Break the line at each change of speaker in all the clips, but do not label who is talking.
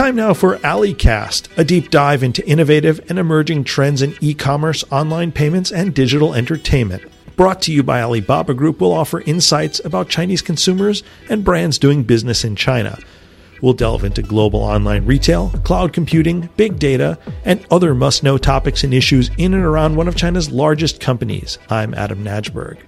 Time now for AliCast, a deep dive into innovative and emerging trends in e commerce, online payments, and digital entertainment. Brought to you by Alibaba Group, will offer insights about Chinese consumers and brands doing business in China. We'll delve into global online retail, cloud computing, big data, and other must know topics and issues in and around one of China's largest companies. I'm Adam Najberg.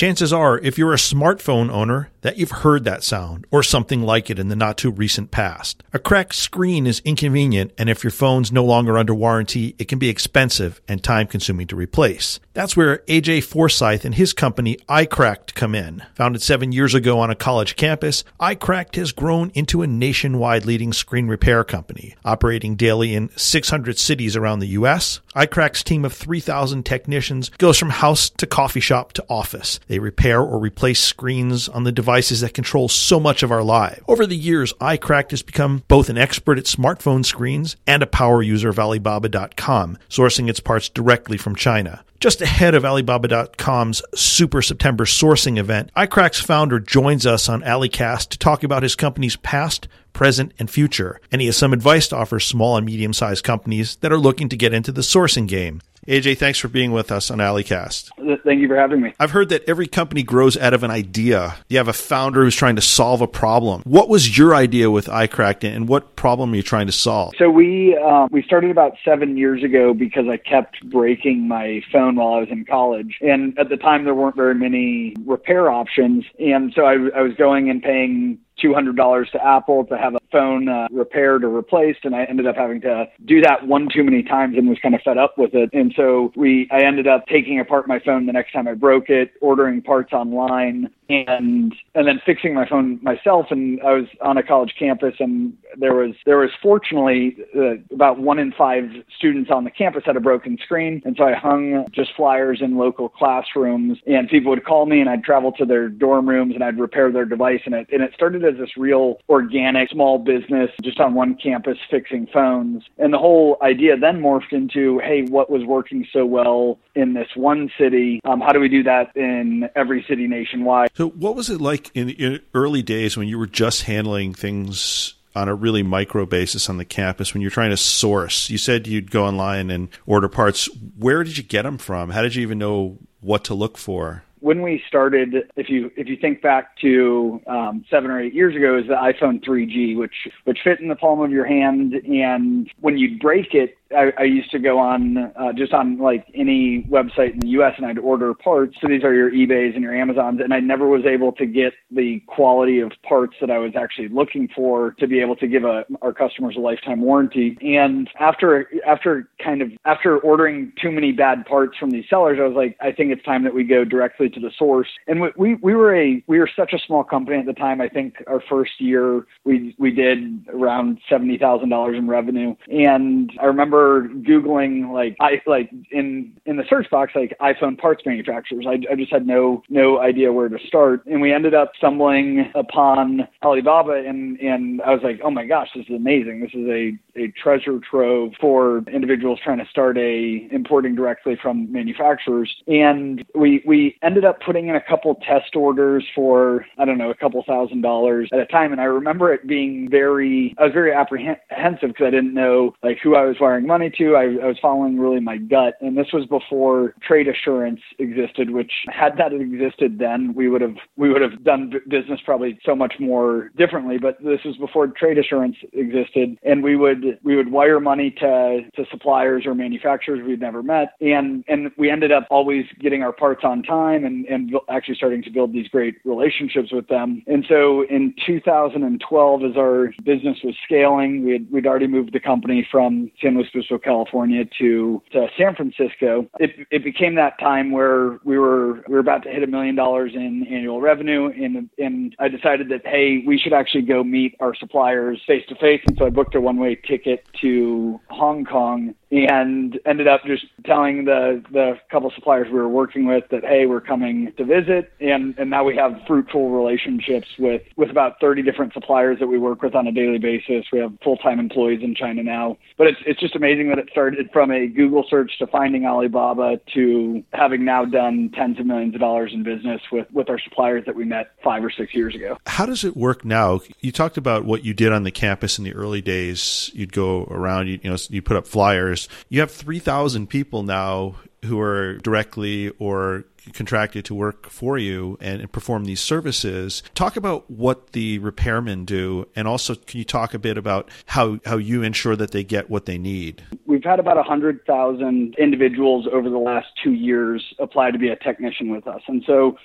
Chances are, if you're a smartphone owner, that you've heard that sound or something like it in the not too recent past. A cracked screen is inconvenient, and if your phone's no longer under warranty, it can be expensive and time consuming to replace. That's where AJ Forsyth and his company iCracked come in. Founded seven years ago on a college campus, iCracked has grown into a nationwide leading screen repair company, operating daily in 600 cities around the U.S. iCracked's team of 3,000 technicians goes from house to coffee shop to office. They repair or replace screens on the devices that control so much of our lives. Over the years, iCracked has become both an expert at smartphone screens and a power user of Alibaba.com, sourcing its parts directly from China. Just ahead of Alibaba.com's Super September sourcing event, iCracked's founder joins us on AliCast to talk about his company's past, present, and future. And he has some advice to offer small and medium sized companies that are looking to get into the sourcing game. AJ, thanks for being with us on AliCast.
Thank you for having me.
I've heard that every company grows out of an idea. You have a founder who's trying to solve a problem. What was your idea with iCracked, and what problem are you trying to solve?
So we um, we started about seven years ago because I kept breaking my phone while I was in college, and at the time there weren't very many repair options, and so I, I was going and paying $200 to Apple to have a phone uh, repaired or replaced, and I ended up having to do that one too many times and was kind of fed up with it. And so we, I ended up taking apart my phone the next time I broke it, ordering parts online, and and then fixing my phone myself. And I was on a college campus, and there was there was fortunately uh, about one in five students on the campus had a broken screen, and so I hung just flyers in local classrooms, and people would call me, and I'd travel to their dorm rooms, and I'd repair their device, and it and it started as this real organic small business just on one campus fixing phones, and the whole idea then morphed into, hey, what was working so well in this one city? Um, how do we do that in every city nationwide?
So, what was it like in the early days when you were just handling things on a really micro basis on the campus when you're trying to source? You said you'd go online and order parts. Where did you get them from? How did you even know what to look for?
When we started, if you if you think back to um, seven or eight years ago, is the iPhone 3G, which which fit in the palm of your hand, and when you'd break it, I, I used to go on uh, just on like any website in the U.S. and I'd order parts. So these are your eBay's and your Amazons, and I never was able to get the quality of parts that I was actually looking for to be able to give a, our customers a lifetime warranty. And after after kind of after ordering too many bad parts from these sellers, I was like, I think it's time that we go directly to the source. And we we, we were a we were such a small company at the time. I think our first year we we did around seventy thousand dollars in revenue, and I remember remember googling like I like in in the search box like iPhone parts manufacturers. I, I just had no no idea where to start, and we ended up stumbling upon Alibaba, and and I was like, oh my gosh, this is amazing. This is a a treasure trove for individuals trying to start a importing directly from manufacturers. And we we ended up putting in a couple test orders for I don't know a couple thousand dollars at a time. And I remember it being very I was very apprehensive because I didn't know like who I was wiring money to. I, I was following really my gut. And this was before trade assurance existed, which had that existed then, we would have we would have done business probably so much more differently. But this was before trade assurance existed, and we would we would wire money to to suppliers or manufacturers we'd never met, and and we ended up always getting our parts on time and and actually starting to build these great relationships with them. And so in 2012, as our business was scaling, we had, we'd already moved the company from San Luis Obispo, California, to to San Francisco. It it became that time where we were we were about to hit a million dollars in annual revenue, and and I decided that hey, we should actually go meet our suppliers face to face, and so I booked a one way ticket to Hong Kong and ended up just telling the the couple suppliers we were working with that hey we're coming to visit. And and now we have fruitful relationships with with about 30 different suppliers that we work with on a daily basis. We have full-time employees in China now. But it's it's just amazing amazing that it started from a Google search to finding Alibaba to having now done tens of millions of dollars in business with, with our suppliers that we met five or six years ago.
How does it work now? You talked about what you did on the campus in the early days. You'd go around, you, you know, you put up flyers. You have 3,000 people now who are directly or contracted to work for you and, perform these services. Talk about what the repairmen do, and also can you talk a bit about how, how you ensure that they get what they need?
We've had about 100,000 individuals over the last two years apply to be a technician with us. And so,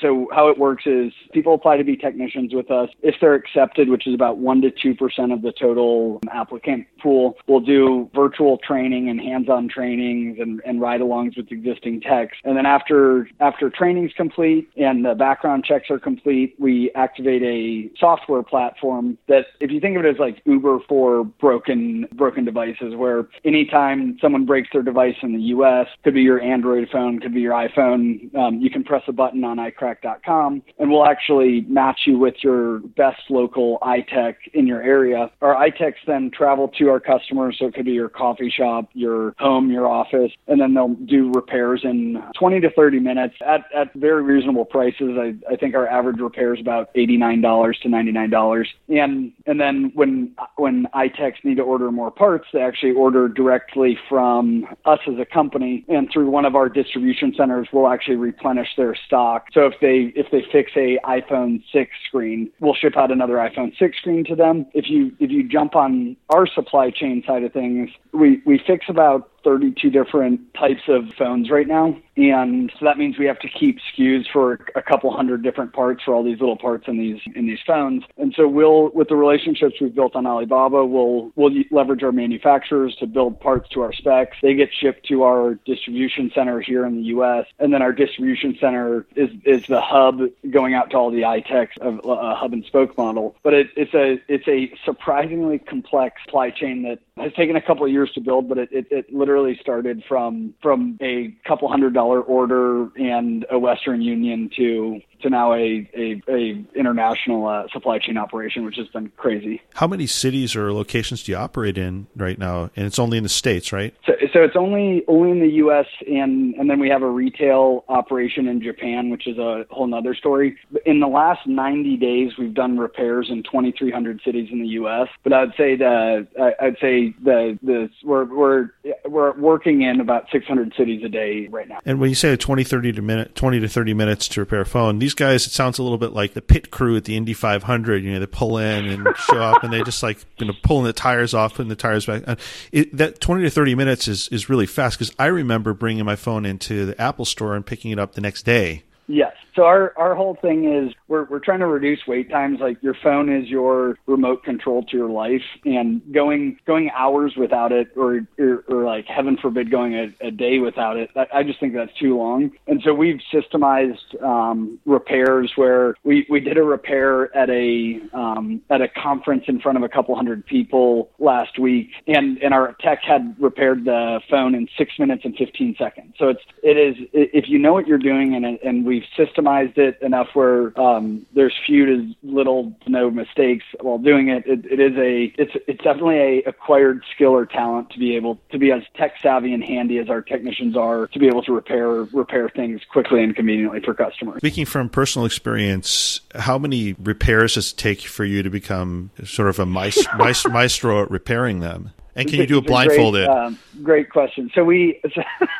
so how it works is people apply to be technicians with us. If they're accepted, which is about 1% to 2% of the total applicant pool, we'll do virtual training and hands on trainings and, and ride alongs with existing techs. And then after after training's complete and the background checks are complete, we activate a software platform that, if you think of it as like Uber for broken broken devices, where anytime someone breaks their device in the U.S., could be your Android phone, could be your iPhone, um, you can press a button on iCracked.com, and we'll actually match you with your best local iTech in your area. Our iTechs then travel to our customers, so it could be your coffee shop, your home, your office, and then they'll do repairs in 20 to 30 minutes minutes at, at very reasonable prices. I, I think our average repair is about $89 to $99. And, and then when, when iTechs need to order more parts, they actually order directly from us as a company and through one of our distribution centers, we'll actually replenish their stock. So if they, if they fix a iPhone 6 screen, we'll ship out another iPhone 6 screen to them. If you, if you jump on our supply chain side of things, we, we fix about 32 different types of phones right now. And so that means we have to keep SKUs for a couple hundred different parts for all these little parts in these in these phones. And so we'll with the relationships we've built on Alibaba, we'll we'll leverage our manufacturers to build parts to our specs. They get shipped to our distribution center here in the US, and then our distribution center is is the hub going out to all the iTechs of a hub and spoke model. But it, it's a it's a surprisingly complex supply chain that has taken a couple of years to build, but it, it, it literally started from from a couple hundred dollar order and a Western Union to to now a a, a international uh, supply chain operation, which has been crazy.
How many cities or locations do you operate in right now? And it's only in the states, right?
So, so it's only only in the U.S. and and then we have a retail operation in Japan, which is a whole nother story. In the last 90 days, we've done repairs in 2,300 cities in the U.S. But I'd say the I'd say the the we're we're we're working in about 600 cities a day right now.
And when you say 20 30 to minute 20 to 30 minutes to repair a phone, these guys, it sounds a little bit like the pit crew at the Indy 500. You know, they pull in and show up, and they just like you know pulling the tires off, putting the tires back. Uh, it, that 20 to 30 minutes is is really fast because I remember bringing my phone into the Apple store and picking it up the next day.
Yes. So our, our whole thing is we're, we're trying to reduce wait times. Like your phone is your remote control to your life and going, going hours without it or, or, or like heaven forbid going a, a day without it. I, I just think that's too long. And so we've systemized, um, repairs where we, we did a repair at a, um, at a conference in front of a couple hundred people last week and, and our tech had repaired the phone in six minutes and 15 seconds. So it's, it is, if you know what you're doing and, and we've systemized it enough where um, there's few to little to no mistakes while doing it. it. It is a it's it's definitely a acquired skill or talent to be able to be as tech savvy and handy as our technicians are to be able to repair repair things quickly and conveniently for customers.
Speaking from personal experience, how many repairs does it take for you to become sort of a maestro, maestro at repairing them? And can you do it blindfolded?
Great, um, great question. So we,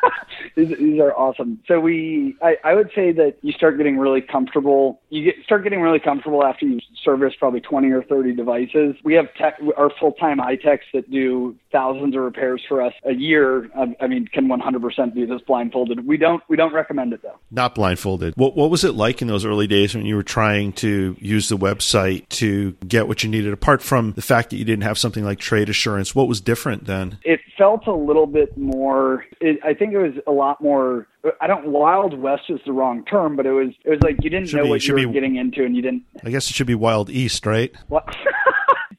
these, these, are awesome. So we, I, I, would say that you start getting really comfortable. You get start getting really comfortable after you service probably 20 or 30 devices. We have tech, our full-time iTechs that do thousands of repairs for us a year. I, I mean, can 100% do this blindfolded. We don't, we don't recommend it though.
Not blindfolded. What, what was it like in those early days when you were trying to use the website to get what you needed? Apart from the fact that you didn't have something like trade assurance, what was different then?
It felt a little bit more. It, I think it was a lot more. I don't. Wild West is the wrong term, but it was. It was like you didn't know be, what you were be, getting into, and you didn't.
I guess it should be Wild East, right?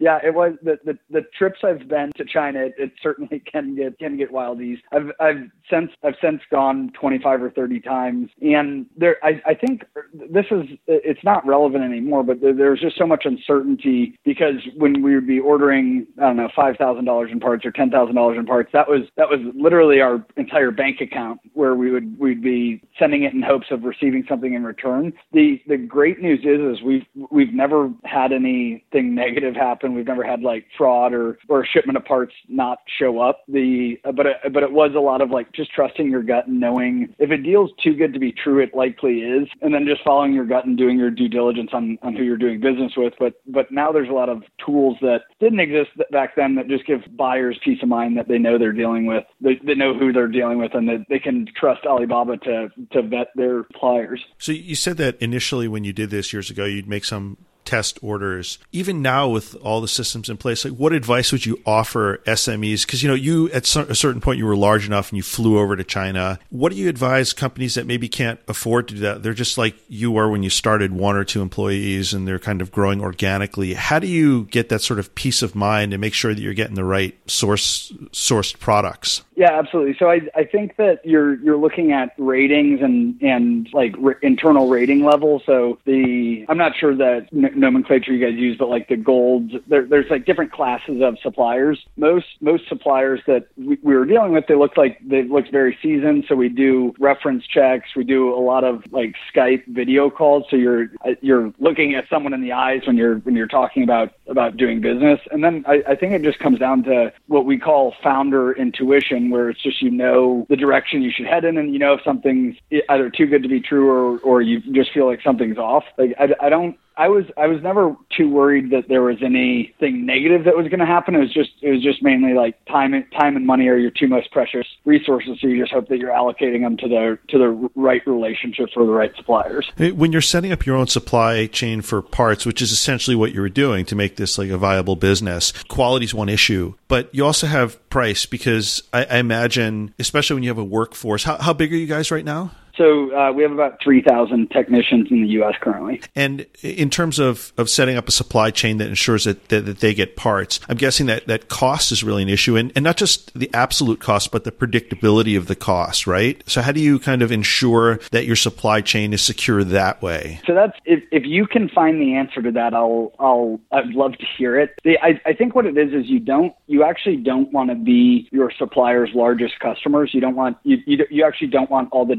Yeah, it was the, the the trips I've been to China. It, it certainly can get can get wildies. I've I've since I've since gone 25 or 30 times, and there I I think this is it's not relevant anymore. But there, there's just so much uncertainty because when we would be ordering I don't know five thousand dollars in parts or ten thousand dollars in parts, that was that was literally our entire bank account where we would we'd be sending it in hopes of receiving something in return. The the great news is is we've we've never had anything negative happen. We've never had like fraud or or a shipment of parts not show up. The but it, but it was a lot of like just trusting your gut and knowing if a deal's too good to be true, it likely is, and then just following your gut and doing your due diligence on on who you're doing business with. But but now there's a lot of tools that didn't exist back then that just give buyers peace of mind that they know they're dealing with, they, they know who they're dealing with, and that they can trust Alibaba to to vet their suppliers.
So you said that initially when you did this years ago, you'd make some test orders. Even now, with all the systems in place, like what advice would you offer SMEs? Because you know, you at a certain point you were large enough and you flew over to China. What do you advise companies that maybe can't afford to do that? They're just like you were when you started, one or two employees, and they're kind of growing organically. How do you get that sort of peace of mind and make sure that you're getting the right source sourced products?
Yeah, absolutely. So I, I think that you're you're looking at ratings and and like r- internal rating level. So the I'm not sure that nomenclature you guys use, but like the golds, there, there's like different classes of suppliers. Most most suppliers that we, we were dealing with, they looked like they looked very seasoned. So we do reference checks. We do a lot of like Skype video calls. So you're you're looking at someone in the eyes when you're when you're talking about about doing business. And then I, I think it just comes down to what we call founder intuition where it's just you know the direction you should head in, and you know if something's either too good to be true or or you just feel like something's off. Like I, I don't I was I was never too worried that there was anything negative that was going to happen. It was just it was just mainly like time and time and money are your two most precious resources. So you just hope that you're allocating them to the to the right relationships for the right suppliers.
When you're setting up your own supply chain for parts, which is essentially what you were doing to make this like a viable business, quality is one issue, but you also have price because I, I imagine, especially when you have a workforce. How, how big are you guys right now?
So uh, we have about 3,000 technicians in the U.S. currently.
And in terms of, of setting up a supply chain that ensures that, that, that, they get parts, I'm guessing that, that cost is really an issue. And, and not just the absolute cost, but the predictability of the cost, right? So how do you kind of ensure that your supply chain is secure that way?
So that's, if, if you can find the answer to that, I'll, I'll, I'd love to hear it. The, I, I think what it is, is you don't, you actually don't want to be your supplier's largest customers. You don't want, you, you, you actually don't want all the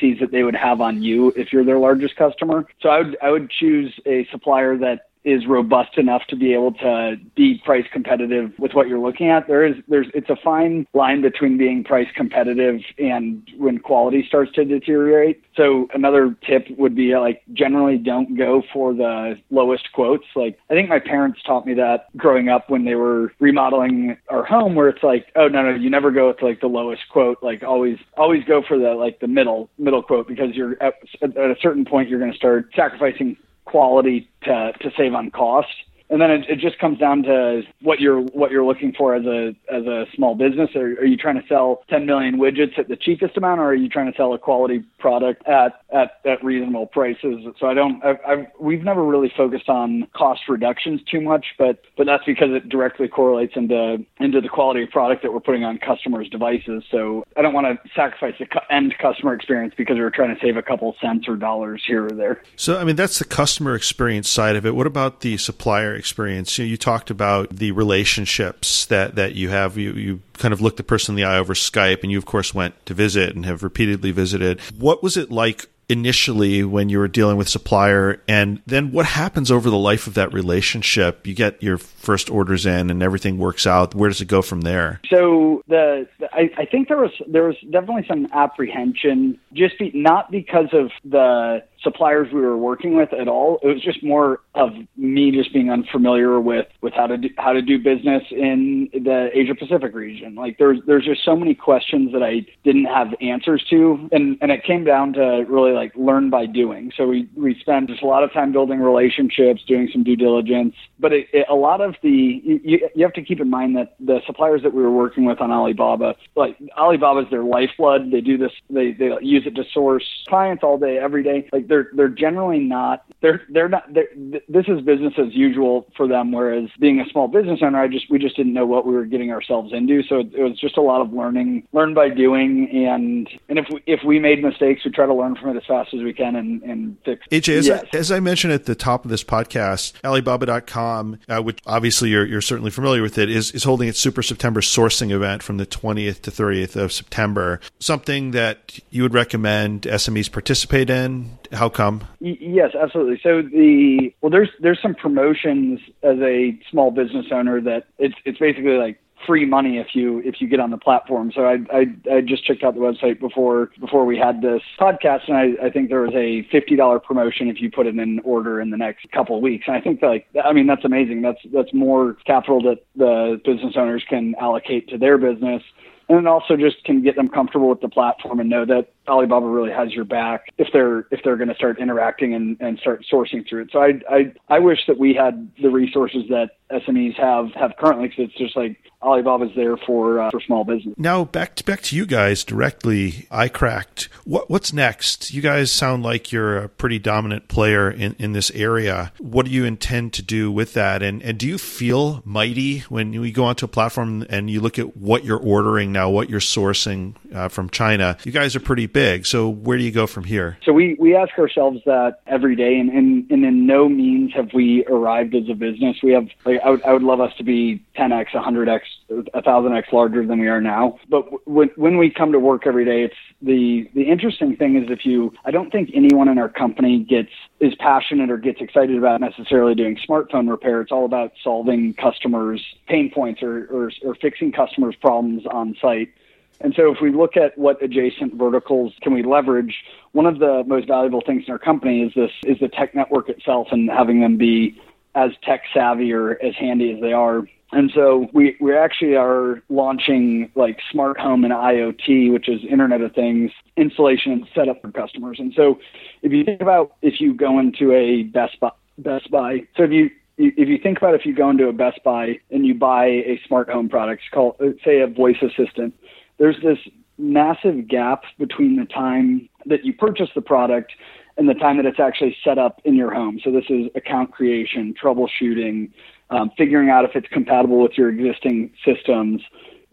dependencies that they would have on you if you're their largest customer. So I would I would choose a supplier that is robust enough to be able to be price competitive with what you're looking at. There is there's it's a fine line between being price competitive and when quality starts to deteriorate. So another tip would be like generally don't go for the lowest quotes. Like I think my parents taught me that growing up when they were remodeling our home where it's like, oh no no, you never go with like the lowest quote. Like always always go for the like the middle middle quote because you're at, at a certain point you're going to start sacrificing quality to, to save on cost and then it, it just comes down to what you're what you're looking for as a as a small business. Are, are you trying to sell 10 million widgets at the cheapest amount, or are you trying to sell a quality product at at, at reasonable prices? So I don't. I've, I've, we've never really focused on cost reductions too much, but but that's because it directly correlates into into the quality of product that we're putting on customers' devices. So I don't want to sacrifice the end customer experience because we're trying to save a couple cents or dollars here or there.
So I mean that's the customer experience side of it. What about the supplier experience. You, know, you talked about the relationships that, that you have. You, you kind of looked the person in the eye over Skype, and you, of course, went to visit and have repeatedly visited. What was it like initially when you were dealing with supplier and then what happens over the life of that relationship you get your first orders in and everything works out where does it go from there
so the, I, I, think there was there was definitely some apprehension just be, not because of the suppliers we were working with at all. It was just more of me just being unfamiliar with with how to do, how to do business in the Asia Pacific region. Like there's there's just so many questions that I didn't have answers to, and and it came down to really like learn by doing. So we we spent just a lot of time building relationships, doing some due diligence. But it, it, a lot of the you, you have to keep in mind that the suppliers that we were working with on Alibaba, like Alibaba is their lifeblood. They do this. They they use it to source clients all day, every day. Like they're they're generally not they're they're not they're, this is business as usual for them whereas being a small business owner i just we just didn't know what we were getting ourselves into. So it, it was just a lot of learning learn by doing. And and if we, if we made mistakes we try to learn from it as fast as we can and and fix
aj as, yes. I, as I mentioned at the top of this podcast alibaba.com uh, which obviously you're, you're certainly familiar with it is is holding its super september sourcing event from the 20th to 30th of september. Something that you would recommend smes participate in how come?
Y- yes, absolutely. So the well, there's there's some promotions as a small business owner that it's it's basically like free money if you if you get on the platform. So I I, I just checked out the website before before we had this podcast, and I, I think there was a fifty dollar promotion if you put it in order in the next couple of weeks. And I think like I mean that's amazing. That's that's more capital that the business owners can allocate to their business and also just can get them comfortable with the platform and know that Alibaba really has your back if they're if they're going to start interacting and, and start sourcing through it. So I, I I wish that we had the resources that SMEs have have currently because it's just like Alibaba's there for uh, for small business.
Now back to, back to you guys directly. iCracked. What what's next? You guys sound like you're a pretty dominant player in, in this area. What do you intend to do with that? And and do you feel mighty when you go onto a platform and you look at what you're ordering now, what you're sourcing uh, from China? You guys are pretty big. So where do you go from here?
So we we ask ourselves that every day, and and, and in no means have we arrived as a business. We have like I would I would love us to be 10x, 100x, 1000x larger than we are now. But when when we come to work every day, it's the the interesting thing is if you I don't think anyone in our company gets is passionate or gets excited about necessarily doing smartphone repair. It's all about solving customers' pain points or, or, or fixing customers' problems on site. And so if we look at what adjacent verticals can we leverage, one of the most valuable things in our company is this is the tech network itself and having them be as tech savvy or as handy as they are. And so we, we actually are launching like smart home and IoT, which is Internet of Things installation and setup for customers. And so if you think about if you go into a Best Buy, Best Buy, so if you if you think about if you go into a Best Buy and you buy a smart home product, called say a voice assistant, there's this massive gap between the time that you purchase the product and the time that it's actually set up in your home. So this is account creation, troubleshooting, um, figuring out if it's compatible with your existing systems,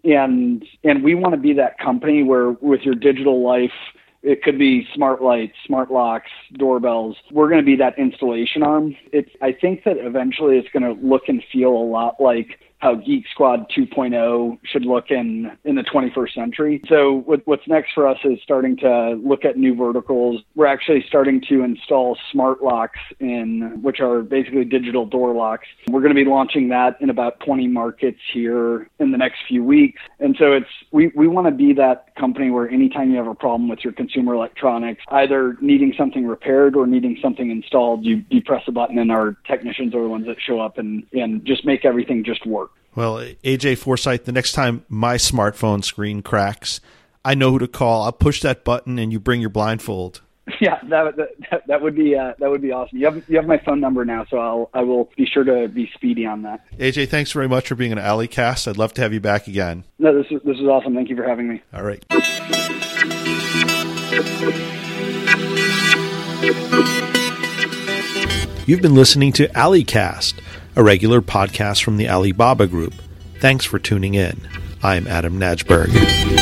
and and we want to be that company where with your digital life. It could be smart lights, smart locks, doorbells. We're going to be that installation arm. It's, I think that eventually it's going to look and feel a lot like how Geek Squad 2.0 should look in in the 21st century. So what, what's next for us is starting to look at new verticals. We're actually starting to install smart locks in which are basically digital door locks. We're going to be launching that in about 20 markets here in the next few weeks. And so it's we we want to be that company where anytime you have a problem with your consumer electronics, either needing something repaired or needing something installed, you you press a button and our technicians are the ones that show up and and just make everything just work.
Well, AJ Forsyth, the next time my smartphone screen cracks, I know who to call. I'll push that button and you bring your blindfold.
Yeah, that that, that would be uh, that would be awesome. You have you have my phone number now, so I'll I will be sure to be speedy on that.
AJ, thanks very much for being an AliCast. I'd love to have you back again.
No, this is this is awesome. Thank you for having me.
All right. You've been listening to AliCast a regular podcast from the Alibaba Group. Thanks for tuning in. I'm Adam Najberg.